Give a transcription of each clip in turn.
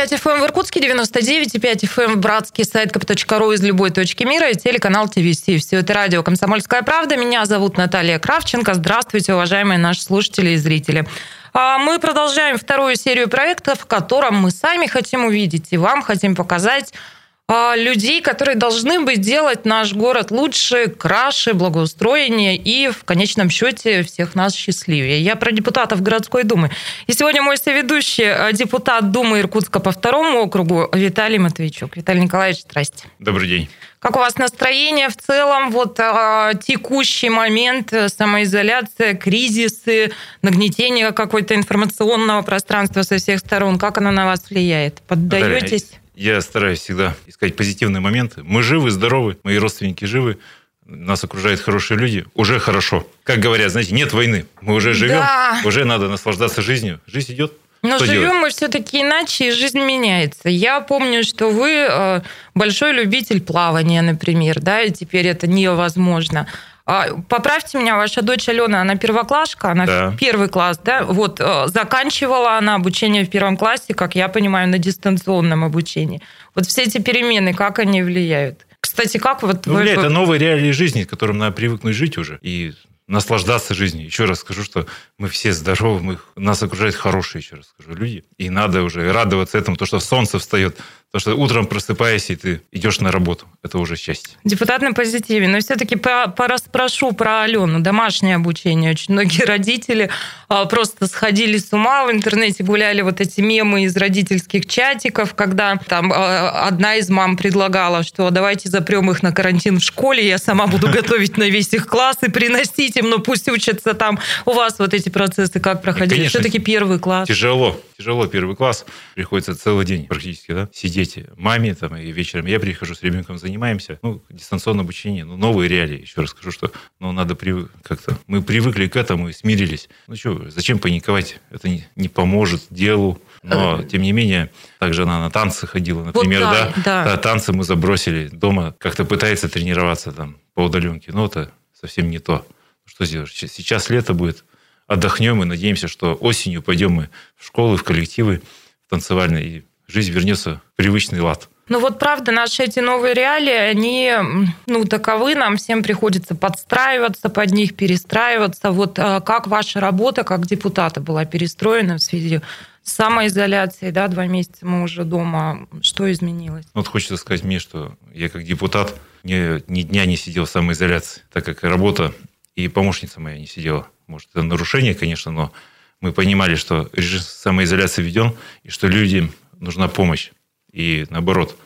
101,5 FM в Иркутске, 99,5 FM в Братске, сайт kp.ru из любой точки мира и телеканал ТВС. Все это радио «Комсомольская правда». Меня зовут Наталья Кравченко. Здравствуйте, уважаемые наши слушатели и зрители. А мы продолжаем вторую серию проектов, в котором мы сами хотим увидеть и вам хотим показать людей, которые должны бы делать наш город лучше, краше, благоустроеннее и в конечном счете всех нас счастливее. Я про депутатов городской думы. И сегодня мой соведущий, а, депутат Думы Иркутска по второму округу Виталий Матвейчук. Виталий Николаевич, здрасте. Добрый день. Как у вас настроение в целом? Вот э, текущий момент, самоизоляция, кризисы, нагнетение какой-то информационного пространства со всех сторон. Как оно на вас влияет? Поддаетесь? Я стараюсь всегда искать позитивные моменты. Мы живы, здоровы, мои родственники живы, нас окружают хорошие люди, уже хорошо. Как говорят, знаете, нет войны, мы уже живем, да. уже надо наслаждаться жизнью. Жизнь идет. Но что живем делать? мы все-таки иначе, и жизнь меняется. Я помню, что вы э, большой любитель плавания, например, да, и теперь это невозможно. А, поправьте меня, ваша дочь Алена, она первоклашка, она да. первый класс, да? Вот э, заканчивала она обучение в первом классе, как я понимаю, на дистанционном обучении. Вот все эти перемены, как они влияют? Кстати, как вот... Ну, вы... Это новые реалии жизни, к которым надо привыкнуть жить уже. И наслаждаться жизнью. Еще раз скажу, что мы все здоровы, мы, нас окружают хорошие, еще раз скажу, люди. И надо уже радоваться этому, то, что солнце встает, Потому что утром просыпаясь, и ты идешь на работу. Это уже счастье. Депутат на позитиве. Но все-таки пора спрошу про Алену. Домашнее обучение. Очень многие родители а, просто сходили с ума в интернете, гуляли вот эти мемы из родительских чатиков, когда там а, одна из мам предлагала, что давайте запрем их на карантин в школе, я сама буду готовить на весь их класс и приносить им, но пусть учатся там. У вас вот эти процессы как проходили? Все-таки первый класс. Тяжело. Тяжело первый класс. Приходится целый день практически да, сидеть маме, там, и вечером я прихожу с ребенком, занимаемся. Ну, дистанционное обучение, ну, новые реалии. Еще раз скажу, что ну, надо привык, как-то... Мы привыкли к этому и смирились. Ну, что, зачем паниковать? Это не, не поможет делу. Но, тем не менее, также она на танцы ходила, например, вот да, да, да. Танцы мы забросили. Дома как-то пытается тренироваться там по удаленке. Но это совсем не то. Что сделаешь? Сейчас лето будет, отдохнем и надеемся, что осенью пойдем мы в школы, в коллективы в танцевальные и жизнь вернется в привычный лад. Ну вот правда, наши эти новые реалии, они ну, таковы, нам всем приходится подстраиваться под них, перестраиваться. Вот а, как ваша работа как депутата была перестроена в связи с самоизоляцией, да, два месяца мы уже дома, что изменилось? Вот хочется сказать мне, что я как депутат ни, ни дня не сидел в самоизоляции, так как работа и помощница моя не сидела. Может, это нарушение, конечно, но мы понимали, что режим самоизоляции введен, и что людям нужна помощь. И наоборот,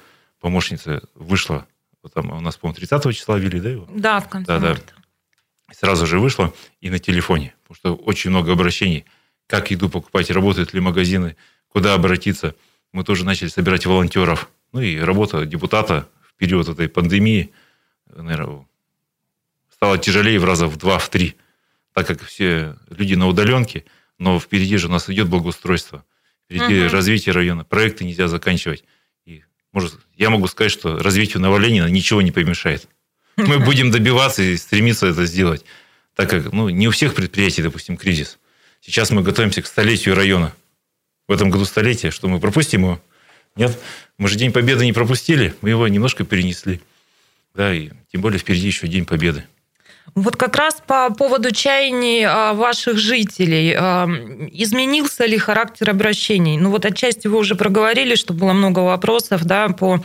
помощница вышла, вот там у нас, по-моему, 30 числа ввели, да, его? Да, в конце да, марта. Да. Сразу же вышла и на телефоне, потому что очень много обращений. Как еду покупать, работают ли магазины, куда обратиться. Мы тоже начали собирать волонтеров. Ну и работа депутата в период этой пандемии, наверное, стала тяжелее в раза в два, в три, так как все люди на удаленке, но впереди же у нас идет благоустройство – впереди угу. развитие района. Проекты нельзя заканчивать. И, может, я могу сказать, что развитию Новоленина ничего не помешает. Мы будем добиваться и стремиться это сделать. Так как ну, не у всех предприятий, допустим, кризис. Сейчас мы готовимся к столетию района. В этом году столетие, что мы пропустим его? Нет. Мы же День Победы не пропустили, мы его немножко перенесли. Да, и тем более впереди еще День Победы. Вот как раз по поводу чаяний а, ваших жителей. А, изменился ли характер обращений? Ну вот отчасти вы уже проговорили, что было много вопросов да, по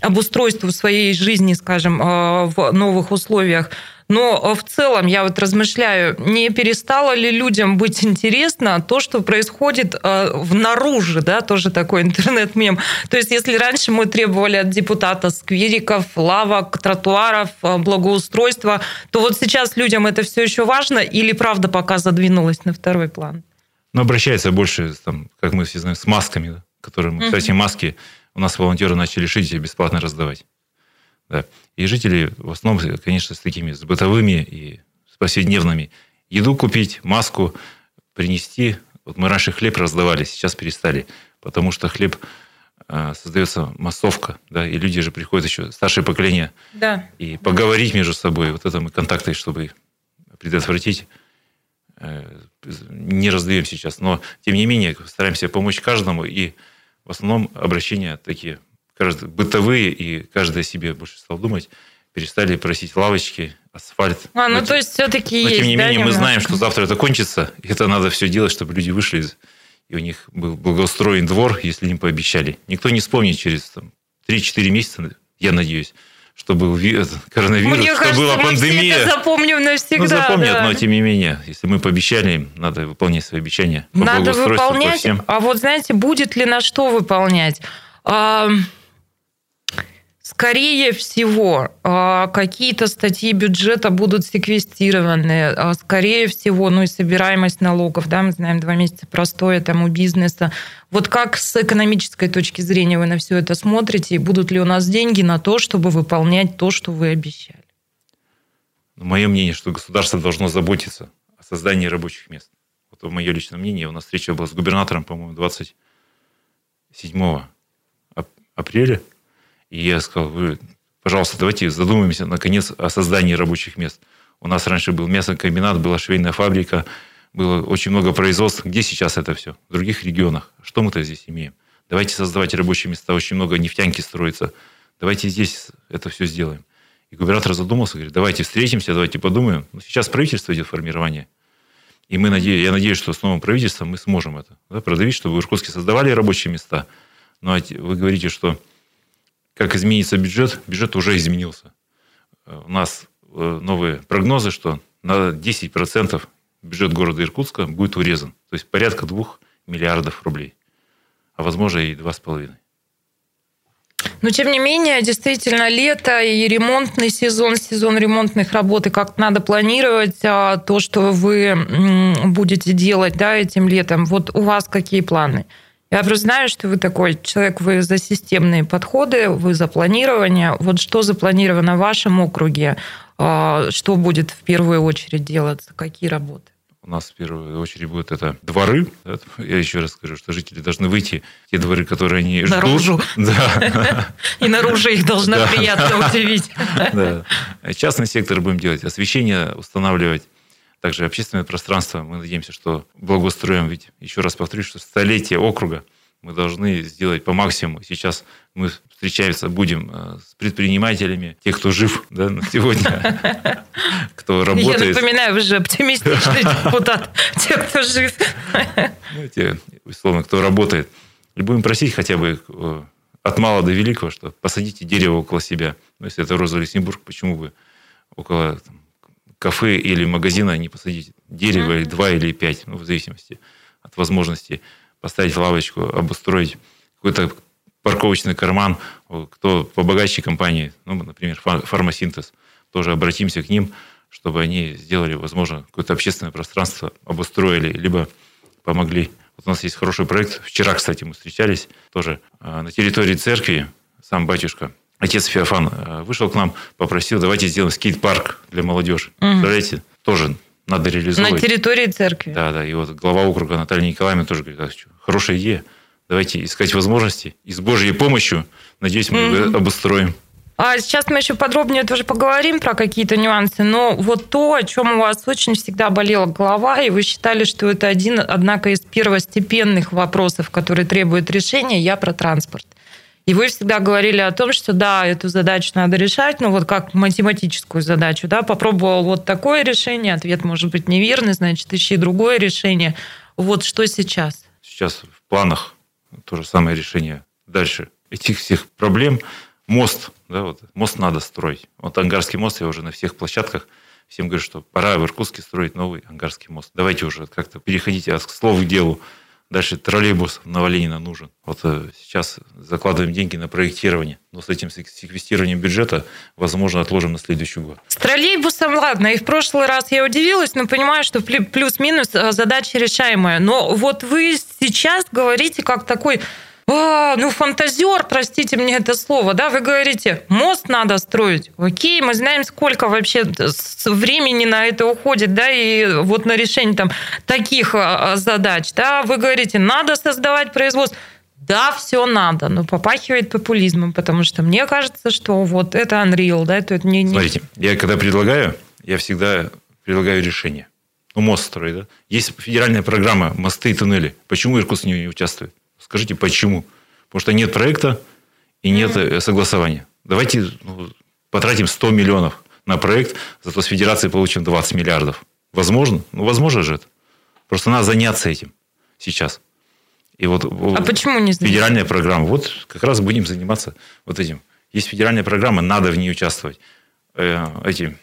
обустройству своей жизни, скажем, а, в новых условиях. Но э, в целом я вот размышляю, не перестало ли людям быть интересно то, что происходит э, внаружи, да, тоже такой интернет-мем. То есть если раньше мы требовали от депутата сквериков, лавок, тротуаров, э, благоустройства, то вот сейчас людям это все еще важно или правда пока задвинулось на второй план? Ну, обращается больше, там, как мы все знаем, с масками, которые кстати, маски у нас волонтеры начали шить и бесплатно раздавать. Да. И жители в основном, конечно, с такими, с бытовыми и с повседневными. Еду купить, маску принести. Вот мы раньше хлеб раздавали, сейчас перестали, потому что хлеб э, создается массовка, да, и люди же приходят еще, старшее поколение, да. и поговорить между собой, вот это мы контакты, чтобы предотвратить, э, не раздаем сейчас. Но, тем не менее, стараемся помочь каждому, и в основном обращения такие бытовые, и каждый о себе больше стал думать, перестали просить лавочки, асфальт. А, ну но, то есть все-таки Но есть, тем не да, менее немножко? мы знаем, что завтра это кончится, и это надо все делать, чтобы люди вышли, из, и у них был благоустроен двор, если им пообещали. Никто не вспомнит через там, 3-4 месяца, я надеюсь, что был ви- коронавирус, Мне что кажется, была мы пандемия. все это запомним навсегда. Ну, запомнят, да. но тем не менее, если мы пообещали им, надо выполнять свои обещания. По Надо выполнять. всем. А вот знаете, будет ли на что выполнять? А, Скорее всего, а, какие-то статьи бюджета будут секвестированы. А, Скорее всего, ну и собираемость налогов, да, мы знаем, два месяца простое там у бизнеса. Вот как с экономической точки зрения вы на все это смотрите? И будут ли у нас деньги на то, чтобы выполнять то, что вы обещали? Мое мнение, что государство должно заботиться о создании рабочих мест. Вот мое личное мнение. У нас встреча была с губернатором, по-моему, 27 ап- апреля. И я сказал, пожалуйста, давайте задумаемся, наконец, о создании рабочих мест. У нас раньше был мясокомбинат, была швейная фабрика, было очень много производств. Где сейчас это все? В других регионах. Что мы-то здесь имеем? Давайте создавать рабочие места. Очень много нефтянки строится. Давайте здесь это все сделаем. И губернатор задумался, говорит, давайте встретимся, давайте подумаем. Ну, сейчас правительство идет формирование. И мы наде... я надеюсь, что с новым правительством мы сможем это да, продавить, чтобы в Иркутске создавали рабочие места. Но а те- вы говорите, что как изменится бюджет, бюджет уже изменился. Э, У нас э, новые прогнозы, что на 10% бюджет города Иркутска будет урезан. То есть порядка 2 миллиардов рублей. А возможно и 2,5. Но, тем не менее, действительно, лето и ремонтный сезон, сезон ремонтных работ, и как надо планировать а, то, что вы будете делать да, этим летом. Вот у вас какие планы? Я просто знаю, что вы такой человек, вы за системные подходы, вы за планирование. Вот что запланировано в вашем округе? А, Что будет в первую очередь делаться? Какие работы? У нас в первую очередь будут это дворы. Я еще раз скажу, что жители должны выйти те дворы, которые они ждут. Наружу. Да. И наружу их должна Да. приятно удивить. Да. Частный сектор будем делать, освещение устанавливать. Также общественное пространство. Мы надеемся, что благоустроим. Ведь, еще раз повторюсь, что столетие округа мы должны сделать по максимуму. Сейчас мы встречаемся будем э, с предпринимателями, тех, кто жив да, на сегодня, кто Я работает. напоминаю, вы же оптимистичный депутат. Те, кто жив. ну, те, условно, кто работает. И будем просить хотя бы э, от мала до великого, что посадите дерево около себя. Ну, если это Роза Люксембург, почему бы около там, кафе или магазина не посадить дерево, или два, или пять, ну, в зависимости от возможности поставить лавочку, обустроить какой-то парковочный карман, кто побогаче компании, ну, например, фар- фармасинтез, тоже обратимся к ним, чтобы они сделали, возможно, какое-то общественное пространство, обустроили, либо помогли. Вот у нас есть хороший проект. Вчера, кстати, мы встречались тоже э, на территории церкви. Сам батюшка, отец Феофан, э, вышел к нам, попросил, давайте сделаем скейт-парк для молодежи. Представляете? Тоже надо На реализовывать. территории церкви. Да, да. И вот глава округа Наталья Николаевна тоже говорит, «А хорошая идея. Давайте искать возможности. И с Божьей помощью, надеюсь, мы Мгм. обустроим. А сейчас мы еще подробнее тоже поговорим про какие-то нюансы, но вот то, о чем у вас очень всегда болела голова, и вы считали, что это один, однако, из первостепенных вопросов, которые требуют решения, я про транспорт. И вы всегда говорили о том, что да, эту задачу надо решать, ну вот как математическую задачу, да, попробовал вот такое решение, ответ может быть неверный, значит, ищи другое решение. Вот что сейчас? Сейчас в планах то же самое решение дальше этих всех проблем. Мост, да, вот, мост надо строить. Вот Ангарский мост, я уже на всех площадках всем говорю, что пора в Иркутске строить новый Ангарский мост. Давайте уже как-то переходите от слов к делу. Дальше троллейбус на Ленина нужен. Вот э, сейчас закладываем деньги на проектирование. Но с этим сек- секвестированием бюджета, возможно, отложим на следующий год. С троллейбусом, ладно, и в прошлый раз я удивилась, но понимаю, что плю- плюс-минус э, задача решаемая. Но вот вы сейчас говорите как такой, «А, ну, фантазер, простите мне это слово, да, вы говорите, мост надо строить. Окей, мы знаем, сколько вообще времени на это уходит, да, и вот на решение там таких а, задач, да, вы говорите, надо создавать производство. Да, все надо, но попахивает популизмом, потому что мне кажется, что вот это Unreal, да, это не- Смотрите, я когда предлагаю, я всегда предлагаю решение. Ну, мост строить, да? Есть федеральная программа «Мосты и туннели». Почему Иркутск не участвует? Скажите, почему? Потому что нет проекта и нет mm-hmm. согласования. Давайте ну, потратим 100 миллионов на проект, зато с федерации получим 20 миллиардов. Возможно? Ну, возможно же это. Просто надо заняться этим сейчас. И вот а почему не заняться? Федеральная программа. Вот как раз будем заниматься вот этим. Есть федеральная программа, надо в ней участвовать. Э, эти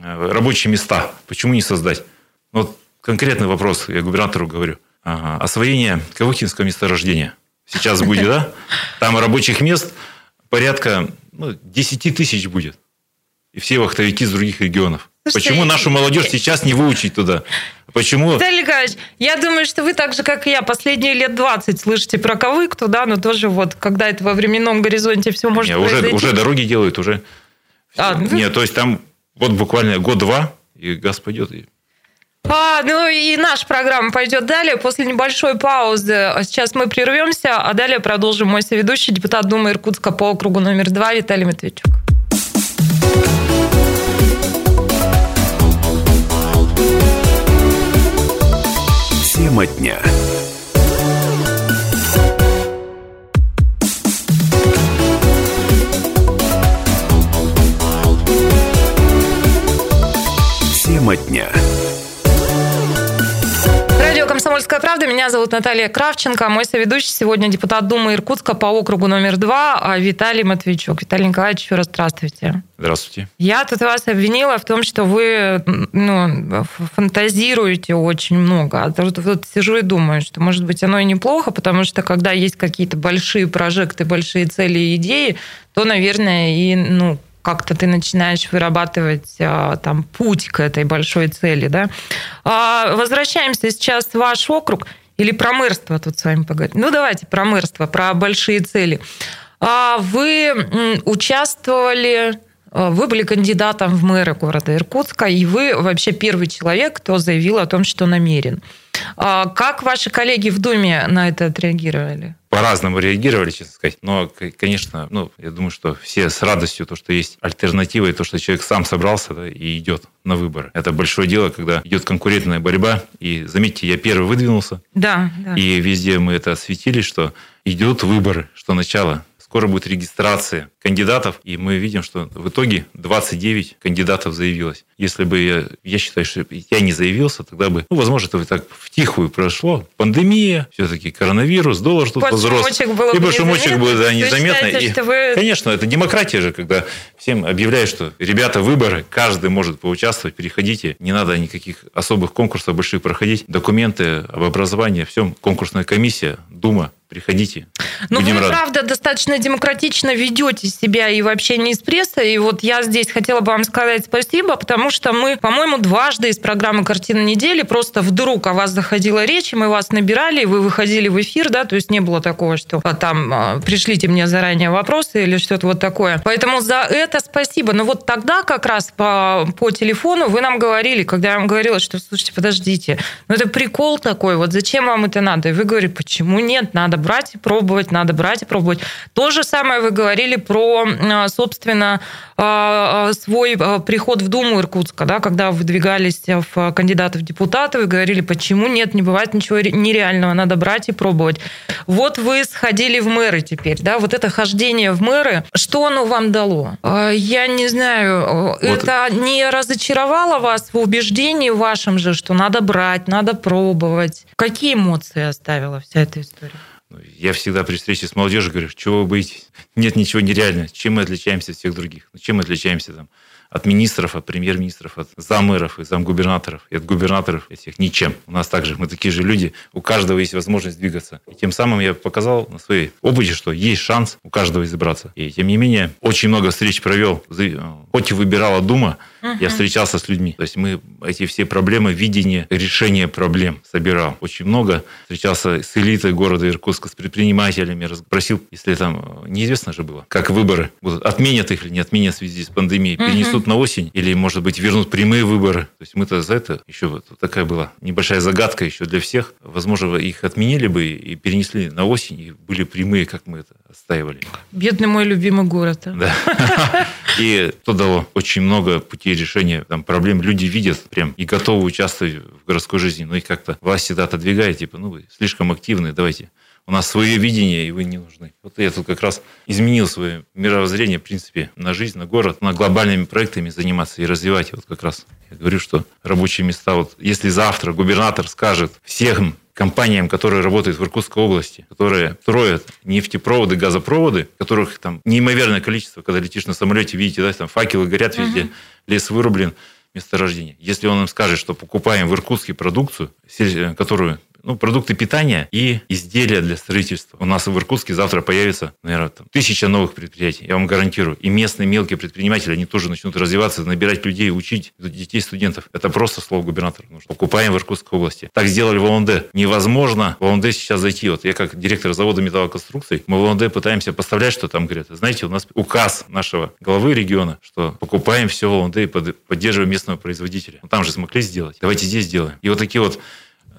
э, рабочие места. Почему не создать? Вот конкретный вопрос, я губернатору говорю. Ага. Освоение Кавыкинского месторождения. Сейчас будет, да? Там рабочих мест порядка ну, 10 тысяч будет. И все вахтовики из других регионов. Слушайте, Почему нашу молодежь сейчас не выучить туда? Почему? Виталий Николаевич, я думаю, что вы так же, как и я, последние лет 20 слышите про Кавык туда, но тоже вот, когда это во временном горизонте все может Нет, уже, уже дороги делают, уже. А, ну... Нет, то есть там вот буквально год-два, и газ пойдет. И... А, ну и наша программа пойдет далее. После небольшой паузы сейчас мы прервемся, а далее продолжим мой соведущий, депутат Думы Иркутска по округу номер два Виталий Матвейчук. Тема дня. Тема дня. «Комсомольская правда». Меня зовут Наталья Кравченко. Мой соведущий сегодня депутат Думы Иркутска по округу номер два а Виталий Матвейчук. Виталий Николаевич, еще раз здравствуйте. Здравствуйте. Я тут вас обвинила в том, что вы ну, фантазируете очень много. А тут вот сижу и думаю, что, может быть, оно и неплохо, потому что когда есть какие-то большие прожекты, большие цели и идеи, то, наверное, и ну, как-то ты начинаешь вырабатывать а, там путь к этой большой цели, да. А, возвращаемся сейчас в ваш округ или про мэрство тут с вами поговорить. Ну, давайте про мэрство, про большие цели. А вы участвовали вы были кандидатом в мэры города Иркутска, и вы вообще первый человек, кто заявил о том, что намерен. А как ваши коллеги в Думе на это отреагировали? По-разному реагировали, честно сказать. Но, конечно, ну, я думаю, что все с радостью то, что есть альтернатива, и то, что человек сам собрался да, и идет на выборы. Это большое дело, когда идет конкурентная борьба. И заметьте, я первый выдвинулся. Да, да. И везде мы это осветили, что идут выборы, что начало скоро будет регистрация кандидатов, и мы видим, что в итоге 29 кандидатов заявилось. Если бы я, я считаю, что я не заявился, тогда бы, ну, возможно, это так в тихую прошло. Пандемия, все-таки коронавирус, доллар тут возрос. Было и шумочек был да, незаметно. Считаете, и, что вы... Конечно, это демократия же, когда всем объявляют, что ребята, выборы, каждый может поучаствовать, переходите, не надо никаких особых конкурсов больших проходить, документы об образовании, все, конкурсная комиссия, Дума, приходите. Ну, вы, рады. правда, достаточно демократично ведете себя и вообще не из прессы. И вот я здесь хотела бы вам сказать спасибо, потому что мы, по-моему, дважды из программы «Картина недели» просто вдруг о вас заходила речь, и мы вас набирали, и вы выходили в эфир, да, то есть не было такого, что а, там а, пришлите мне заранее вопросы или что-то вот такое. Поэтому за это спасибо. Но вот тогда как раз по, по телефону вы нам говорили, когда я вам говорила, что, слушайте, подождите, ну это прикол такой, вот зачем вам это надо? И вы говорите, почему нет, надо брать и пробовать, надо брать и пробовать. То же самое вы говорили про, а, собственно, а, а, свой приход в Думу Иркутска, да, когда выдвигались в кандидаты в депутаты, вы говорили, почему нет, не бывает ничего нереального, надо брать и пробовать. Вот вы сходили в мэры теперь, да, вот это хождение в мэры, что оно вам дало? Я не знаю, вот. это не разочаровало вас в убеждении вашем же, что надо брать, надо пробовать? Какие эмоции оставила вся эта история? Я всегда при встрече с молодежью говорю, чего вы боитесь? Нет ничего нереального. Чем мы отличаемся от всех других? Ну, чем мы отличаемся там, от министров, от премьер-министров, от замэров и замгубернаторов, и от губернаторов этих ничем. У нас также, мы такие же люди, у каждого есть возможность двигаться. И тем самым я показал на своей опыте, что есть шанс у каждого избраться. И тем не менее, очень много встреч провел. Хоть и выбирала Дума, uh-huh. я встречался с людьми. То есть мы эти все проблемы, видение решения проблем собирал. Очень много встречался с элитой города Иркутска, с предпринимателями, просил, если там неизвестно же было, как выборы будут, отменят их или не отменят в связи с пандемией, перенесут перенесут на осень или, может быть, вернут прямые выборы. То есть мы-то за это еще вот такая была небольшая загадка еще для всех. Возможно, их отменили бы и перенесли на осень, и были прямые, как мы это отстаивали. Бедный мой любимый город. А. Да. И то дало очень много путей решения там, проблем. Люди видят прям и готовы участвовать в городской жизни, но их как-то власть всегда отодвигает, типа, ну вы слишком активны, давайте у нас свое видение, и вы не нужны. Вот я тут как раз изменил свое мировоззрение, в принципе, на жизнь, на город, на глобальными проектами заниматься и развивать. Вот как раз я говорю, что рабочие места, вот если завтра губернатор скажет всем компаниям, которые работают в Иркутской области, которые строят нефтепроводы, газопроводы, которых там неимоверное количество, когда летишь на самолете, видите, да, там факелы горят везде, uh-huh. лес вырублен, месторождение. Если он им скажет, что покупаем в Иркутске продукцию, которую ну, продукты питания и изделия для строительства. У нас в Иркутске завтра появится, наверное, там, тысяча новых предприятий, я вам гарантирую. И местные мелкие предприниматели, они тоже начнут развиваться, набирать людей, учить детей, студентов. Это просто слово губернатора. Нужно. Покупаем в Иркутской области. Так сделали в ОНД. Невозможно в ОНД сейчас зайти. Вот я как директор завода металлоконструкций, мы в ОНД пытаемся поставлять, что там говорят. Знаете, у нас указ нашего главы региона, что покупаем все в ОНД и поддерживаем местного производителя. Ну, там же смогли сделать. Давайте здесь сделаем. И вот такие вот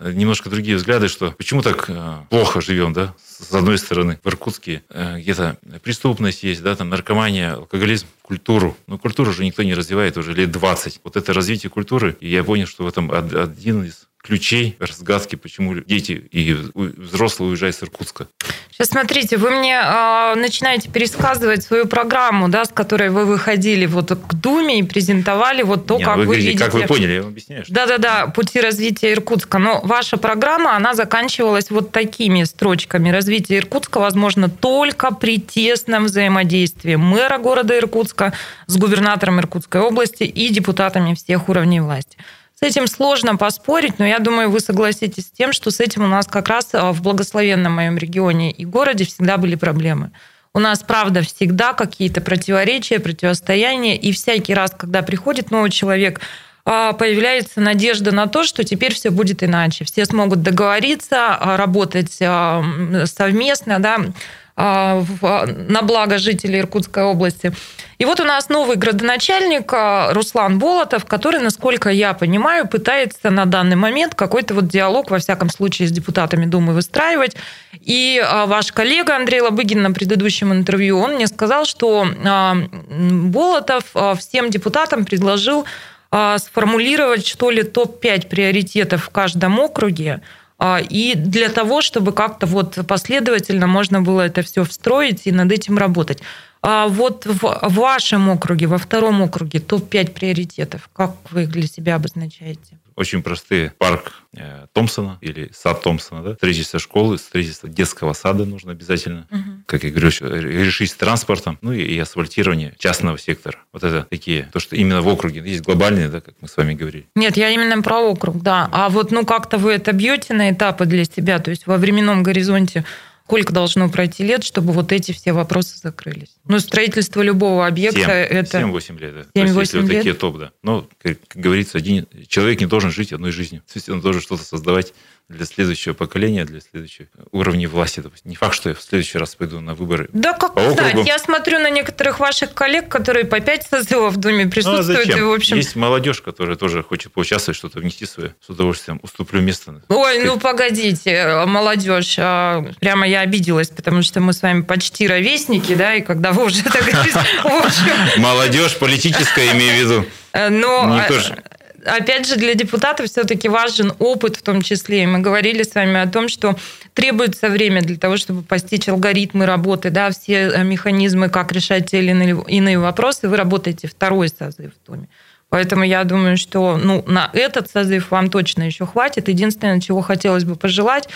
немножко другие взгляды, что почему так э, плохо живем, да, с одной стороны, в Иркутске э, где-то преступность есть, да, там наркомания, алкоголизм, культуру. Но культуру уже никто не развивает уже лет 20. Вот это развитие культуры, и я понял, что в этом один из ключей разгадки, почему дети и взрослые уезжают с Иркутска. Сейчас смотрите, вы мне э, начинаете пересказывать свою программу, да, с которой вы выходили вот к Думе и презентовали вот то, Не, как вы, вы видите. Как вы поняли, я вам объясняю. Да-да-да, пути развития Иркутска. Но ваша программа, она заканчивалась вот такими строчками. Развитие Иркутска возможно только при тесном взаимодействии мэра города Иркутска с губернатором Иркутской области и депутатами всех уровней власти. С этим сложно поспорить, но я думаю, вы согласитесь с тем, что с этим у нас как раз а, в благословенном моем регионе и городе всегда были проблемы. У нас, правда, всегда какие-то противоречия, противостояния, и всякий раз, когда приходит новый человек, а, появляется надежда на то, что теперь все будет иначе. Все смогут договориться, а, работать совместно, да, на благо жителей Иркутской области. И вот у нас новый градоначальник а, Руслан Болотов, который, насколько я понимаю, пытается на данный момент какой-то вот диалог, во всяком случае, с депутатами Думы выстраивать. И а, ваш коллега Андрей Лобыгин на предыдущем интервью, он мне сказал, что а, Болотов всем депутатам предложил сформулировать, что ли, топ-5 приоритетов в каждом округе, и для того, чтобы как-то вот последовательно можно было это все встроить и над этим работать. А вот в вашем округе, во втором округе, топ-5 приоритетов, как вы для себя обозначаете? Очень простые. Парк э, Томпсона или сад Томпсона, да? строительство школы, строительство детского сада нужно обязательно. Угу. Как я говорю, решить с транспортом, ну и, и асфальтирование частного сектора. Вот это такие, то, что именно в округе. Есть глобальные, да, как мы с вами говорили. Нет, я именно про округ, да. А вот ну как-то вы это бьете на этапы для себя, то есть во временном горизонте Сколько должно пройти лет, чтобы вот эти все вопросы закрылись? Ну, строительство любого объекта 7, это... 7-8 лет, да. 7-8 если лет? вот такие топ, да. Но, как, как говорится, один человек не должен жить одной жизнью. То есть он должен что-то создавать для следующего поколения, для следующих уровней власти. Допустим. Не факт, что я в следующий раз пойду на выборы. Да как по знать? Я смотрю на некоторых ваших коллег, которые по пять созывов в Думе присутствуют. Ну, а зачем? И, в общем... Есть молодежь, которая тоже хочет поучаствовать, что-то внести свое. С удовольствием уступлю место. Ой, ну погодите, молодежь. А, прямо я обиделась, потому что мы с вами почти ровесники, да, и когда вы уже так Молодежь политическая, имею в виду. Но опять же, для депутатов все-таки важен опыт в том числе. Мы говорили с вами о том, что требуется время для того, чтобы постичь алгоритмы работы, да, все э, механизмы, как решать те или иные вопросы. Вы работаете второй созыв в Доме. Поэтому я думаю, что ну, на этот созыв вам точно еще хватит. Единственное, чего хотелось бы пожелать,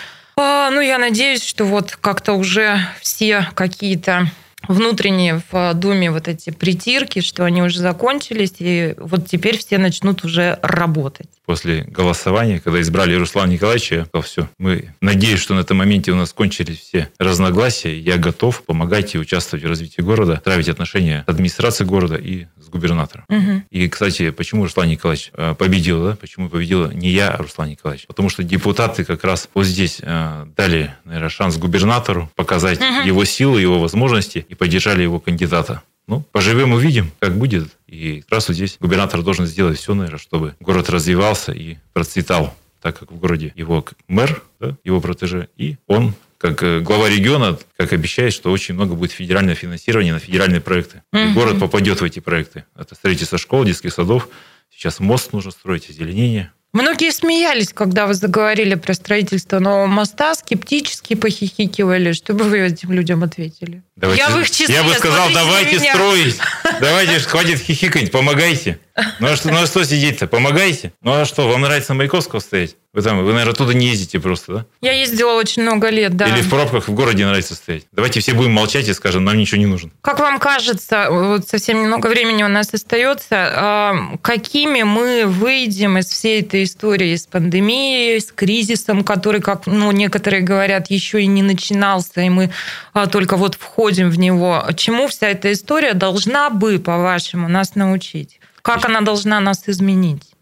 а, ну, я надеюсь, что вот как-то уже все какие-то внутренние в Думе вот эти притирки, что они уже закончились, и вот теперь все начнут уже работать. После голосования, когда избрали Руслана Николаевича, я сказал, все, мы надеюсь, что на этом моменте у нас кончились все разногласия, я готов помогать и участвовать в развитии города, травить отношения с администрацией города и с губернатором. Угу. И, кстати, почему Руслан Николаевич э, победил, да? почему победила не я, а Руслан Николаевич? Потому что депутаты как раз вот здесь э, дали, наверное, шанс губернатору показать угу. его силы, его возможности и поддержали его кандидата. Ну, поживем, увидим, как будет. И как раз вот здесь губернатор должен сделать все, наверное, чтобы город развивался и процветал, так как в городе его мэр, да, его протеже, и он как э, глава региона, как обещает, что очень много будет федерального финансирования на федеральные проекты. И город попадет в эти проекты. Это строительство школ, детских садов. Сейчас мост нужно строить, озеленение. Многие смеялись, когда вы заговорили про строительство нового моста, скептически похихикивали. Что бы вы этим людям ответили? Давайте, я в их числе, Я бы сказал, давайте меня. строить. Давайте, хватит хихикать, помогайте. Ну а что, ну а что сидеть-то? Помогайте. Ну а что, вам нравится на Маяковского стоять? Вы там, вы, наверное, оттуда не ездите просто, да? Я ездила очень много лет, да. Или в пробках в городе нравится стоять. Давайте все будем молчать и скажем, нам ничего не нужно. Как вам кажется, вот совсем немного времени у нас остается, а, какими мы выйдем из всей этой истории с пандемией, с кризисом, который, как ну, некоторые говорят, еще и не начинался, и мы а, только вот входим в него. Чему вся эта история должна бы, по-вашему, нас научить? Как она должна нас изменить?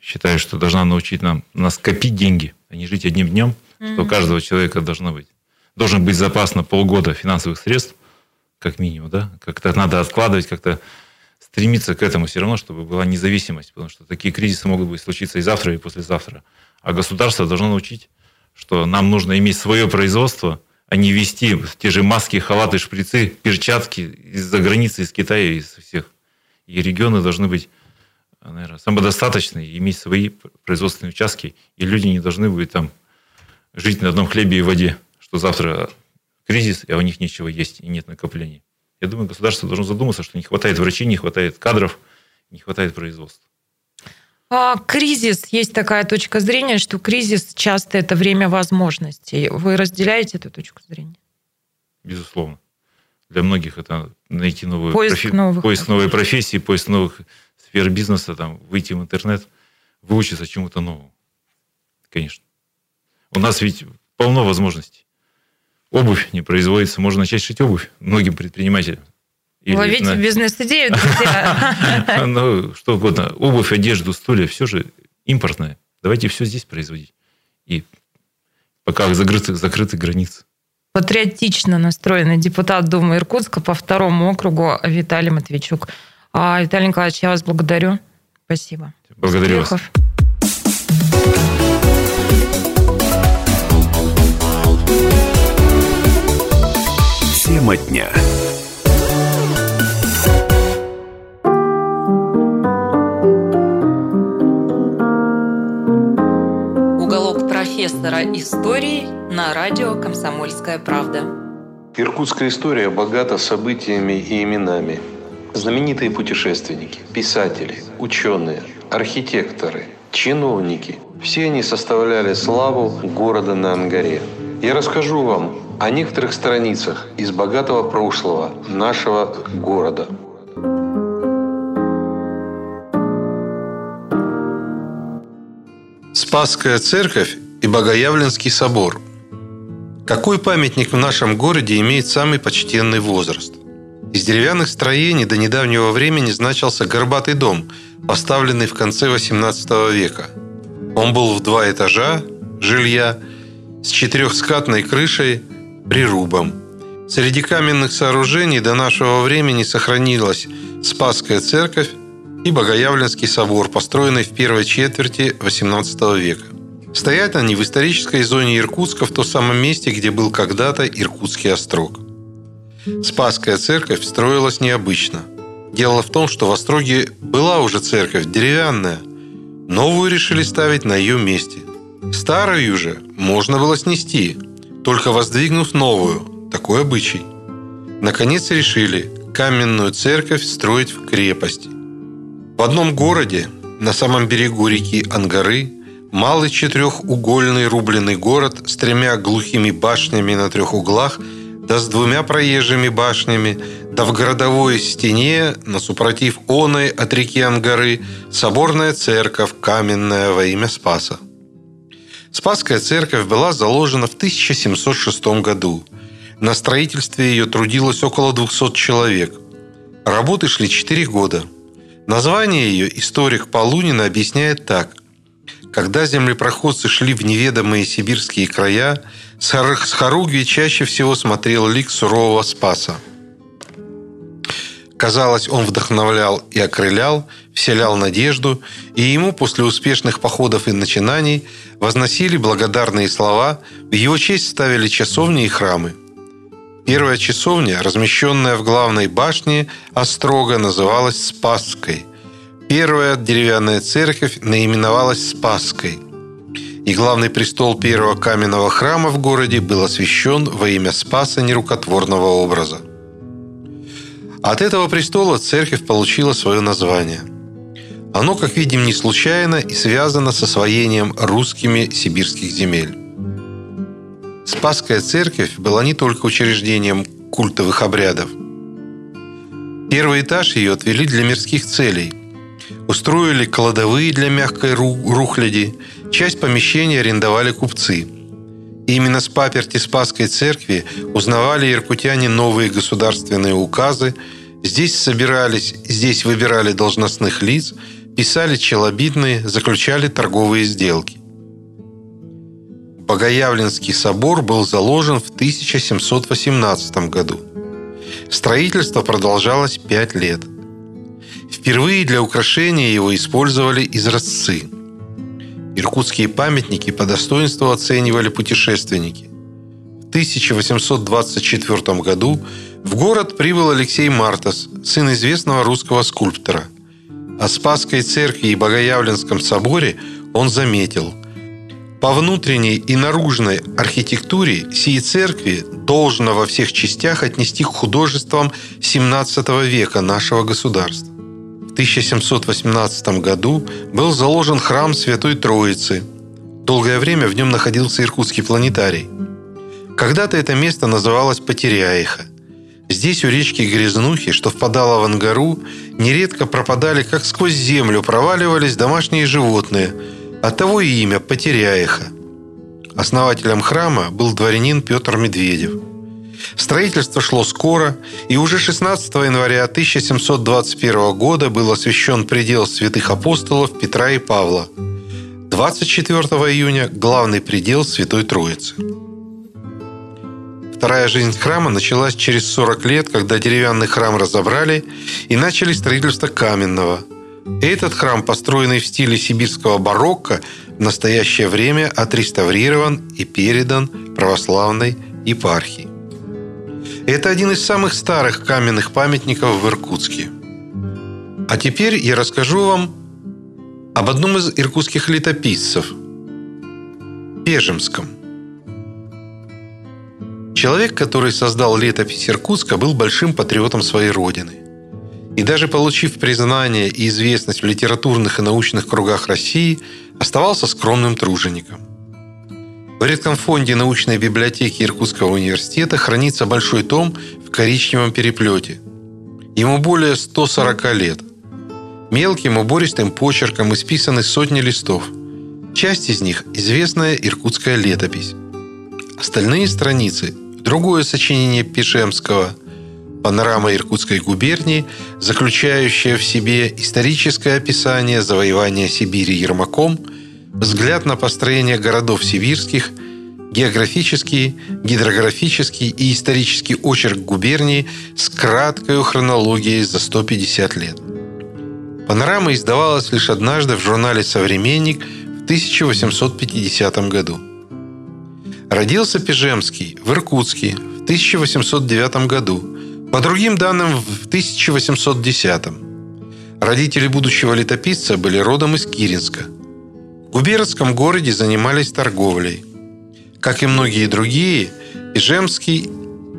Считаю, что должна научить нам, нас копить деньги, а не жить одним днем, что у каждого человека должно быть. Должен быть запас на полгода финансовых средств, как минимум, да? Как-то надо откладывать, как-то стремиться к этому все равно, чтобы была независимость, потому что такие кризисы могут быть случиться и завтра, и послезавтра. А государство должно научить, что нам нужно иметь свое производство, а не вести те же маски, халаты, шприцы, перчатки из-за границы, из Китая, из всех. И регионы должны быть, наверное, самодостаточные, иметь свои производственные участки, и люди не должны быть там жить на одном хлебе и воде, что завтра кризис, а у них нечего есть и нет накоплений. Я думаю, государство должно задуматься, что не хватает врачей, не хватает кадров, не хватает производства. А, кризис, есть такая точка зрения, что кризис часто это время возможностей. Вы разделяете эту точку зрения? Безусловно. Для многих это найти новую Поиск новых поиск новой профессии, поиск новых сфер бизнеса, там, выйти в интернет, выучиться чему-то новому. Конечно. У нас ведь полно возможностей. Обувь не производится, можно начать шить обувь многим предпринимателям. Или Ловите на- бизнес-идею, друзья. Ну, что угодно. Обувь, одежду, стулья, все же импортное. Давайте все здесь производить. И пока закрыты, закрыты границы. Патриотично настроенный депутат Думы Иркутска по второму округу Виталий Матвейчук. А, Виталий Николаевич, я вас благодарю. Спасибо. Благодарю вас. Успехов. Тема дня. Уголок профессора истории на радио «Комсомольская правда». Иркутская история богата событиями и именами. Знаменитые путешественники, писатели, ученые, архитекторы, чиновники – все они составляли славу города на Ангаре. Я расскажу вам о некоторых страницах из богатого прошлого нашего города. Спасская церковь и Богоявленский собор – какой памятник в нашем городе имеет самый почтенный возраст? Из деревянных строений до недавнего времени значился горбатый дом, поставленный в конце XVIII века. Он был в два этажа жилья с четырехскатной крышей прирубом. Среди каменных сооружений до нашего времени сохранилась Спасская церковь и Богоявленский собор, построенный в первой четверти XVIII века. Стоят они в исторической зоне Иркутска, в том самом месте, где был когда-то Иркутский острог. Спасская церковь строилась необычно. Дело в том, что в Остроге была уже церковь деревянная. Новую решили ставить на ее месте. Старую же можно было снести, только воздвигнув новую. Такой обычай. Наконец решили каменную церковь строить в крепости. В одном городе, на самом берегу реки Ангары, малый четырехугольный рубленый город с тремя глухими башнями на трех углах, да с двумя проезжими башнями, да в городовой стене, на супротив оной от реки Ангары, соборная церковь каменная во имя Спаса. Спасская церковь была заложена в 1706 году. На строительстве ее трудилось около 200 человек. Работы шли 4 года. Название ее историк Полунин объясняет так – когда землепроходцы шли в неведомые сибирские края, с Хоругви чаще всего смотрел лик сурового Спаса. Казалось, он вдохновлял и окрылял, вселял надежду, и ему после успешных походов и начинаний возносили благодарные слова, в его честь ставили часовни и храмы. Первая часовня, размещенная в главной башне Острога, называлась Спасской. Первая деревянная церковь наименовалась Спасской, и главный престол первого каменного храма в городе был освящен во имя Спаса нерукотворного образа. От этого престола церковь получила свое название. Оно, как видим, не случайно и связано с освоением русскими сибирских земель. Спасская церковь была не только учреждением культовых обрядов. Первый этаж ее отвели для мирских целей. Устроили кладовые для мягкой рухляди, часть помещений арендовали купцы. И именно с паперти Спасской церкви узнавали иркутяне новые государственные указы, здесь собирались, здесь выбирали должностных лиц, писали челобитные, заключали торговые сделки. Богоявленский собор был заложен в 1718 году. Строительство продолжалось пять лет. Впервые для украшения его использовали изразцы. Иркутские памятники по достоинству оценивали путешественники. В 1824 году в город прибыл Алексей Мартас, сын известного русского скульптора. О Спасской церкви и Богоявленском соборе он заметил – по внутренней и наружной архитектуре сии церкви должно во всех частях отнести к художествам XVII века нашего государства. В 1718 году был заложен храм Святой Троицы. Долгое время в нем находился Иркутский планетарий. Когда-то это место называлось Потеряиха. Здесь у речки Грязнухи, что впадала в Ангару, нередко пропадали, как сквозь землю проваливались домашние животные – Оттого и имя Потеряиха. Основателем храма был дворянин Петр Медведев. Строительство шло скоро, и уже 16 января 1721 года был освящен предел святых апостолов Петра и Павла. 24 июня – главный предел Святой Троицы. Вторая жизнь храма началась через 40 лет, когда деревянный храм разобрали и начали строительство каменного – этот храм, построенный в стиле сибирского барокко, в настоящее время отреставрирован и передан православной епархии. Это один из самых старых каменных памятников в Иркутске. А теперь я расскажу вам об одном из иркутских летописцев – Пежемском. Человек, который создал летопись Иркутска, был большим патриотом своей родины – и даже получив признание и известность в литературных и научных кругах России, оставался скромным тружеником. В редком фонде научной библиотеки Иркутского университета хранится большой том в коричневом переплете. Ему более 140 лет. Мелким убористым почерком исписаны сотни листов. Часть из них – известная иркутская летопись. Остальные страницы – другое сочинение Пишемского – панорама Иркутской губернии, заключающая в себе историческое описание завоевания Сибири Ермаком, взгляд на построение городов сибирских, географический, гидрографический и исторический очерк губернии с краткой хронологией за 150 лет. Панорама издавалась лишь однажды в журнале «Современник» в 1850 году. Родился Пежемский в Иркутске в 1809 году – по другим данным, в 1810-м. Родители будущего летописца были родом из Киринска. В губернском городе занимались торговлей. Как и многие другие, Ижемский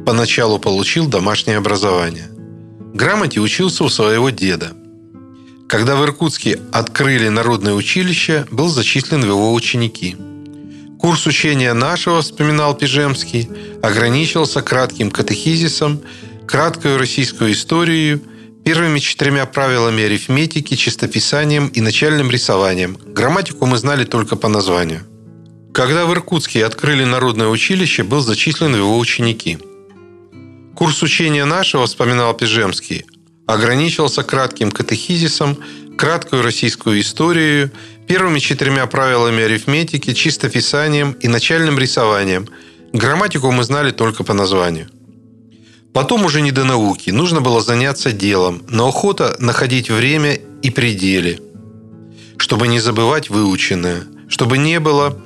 поначалу получил домашнее образование. Грамоте учился у своего деда. Когда в Иркутске открыли народное училище, был зачислен в его ученики. Курс учения нашего, вспоминал Пижемский, ограничивался кратким катехизисом краткую российскую историю, первыми четырьмя правилами арифметики, чистописанием и начальным рисованием. Грамматику мы знали только по названию. Когда в Иркутске открыли народное училище, был зачислен в его ученики. Курс учения нашего, вспоминал Пижемский, ограничивался кратким катехизисом, краткую российскую историю, первыми четырьмя правилами арифметики, чистописанием и начальным рисованием. Грамматику мы знали только по названию. Потом уже не до науки. Нужно было заняться делом, но охота находить время и пределы, чтобы не забывать выученное, чтобы не было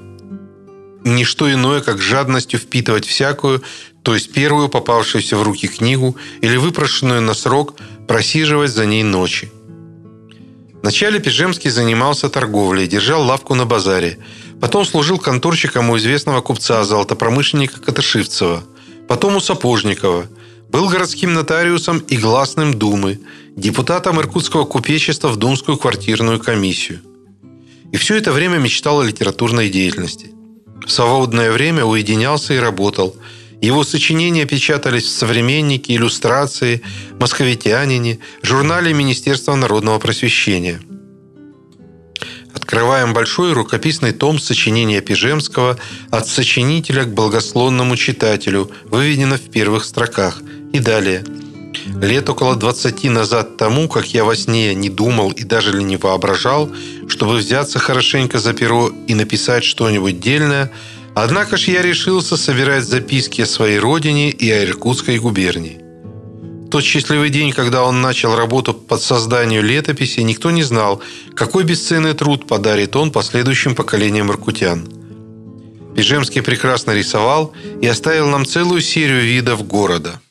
ни что иное, как жадностью впитывать всякую, то есть первую попавшуюся в руки книгу или выпрошенную на срок, просиживать за ней ночи. Вначале Пижемский занимался торговлей, держал лавку на базаре. Потом служил конторщиком у известного купца, золотопромышленника Катышевцева. Потом у Сапожникова. Был городским нотариусом и гласным Думы, депутатом Иркутского купечества в Думскую квартирную комиссию. И все это время мечтал о литературной деятельности. В свободное время уединялся и работал – его сочинения печатались в «Современнике», «Иллюстрации», «Московитянине», журнале Министерства народного просвещения. Открываем большой рукописный том сочинения Пижемского «От сочинителя к благословному читателю», выведено в первых строках. И далее. Лет около 20 назад тому, как я во сне не думал и даже ли не воображал, чтобы взяться хорошенько за перо и написать что-нибудь дельное – Однако ж я решился собирать записки о своей родине и о Иркутской губернии. тот счастливый день, когда он начал работу под созданию летописи, никто не знал, какой бесценный труд подарит он последующим поколениям иркутян. Пижемский прекрасно рисовал и оставил нам целую серию видов города –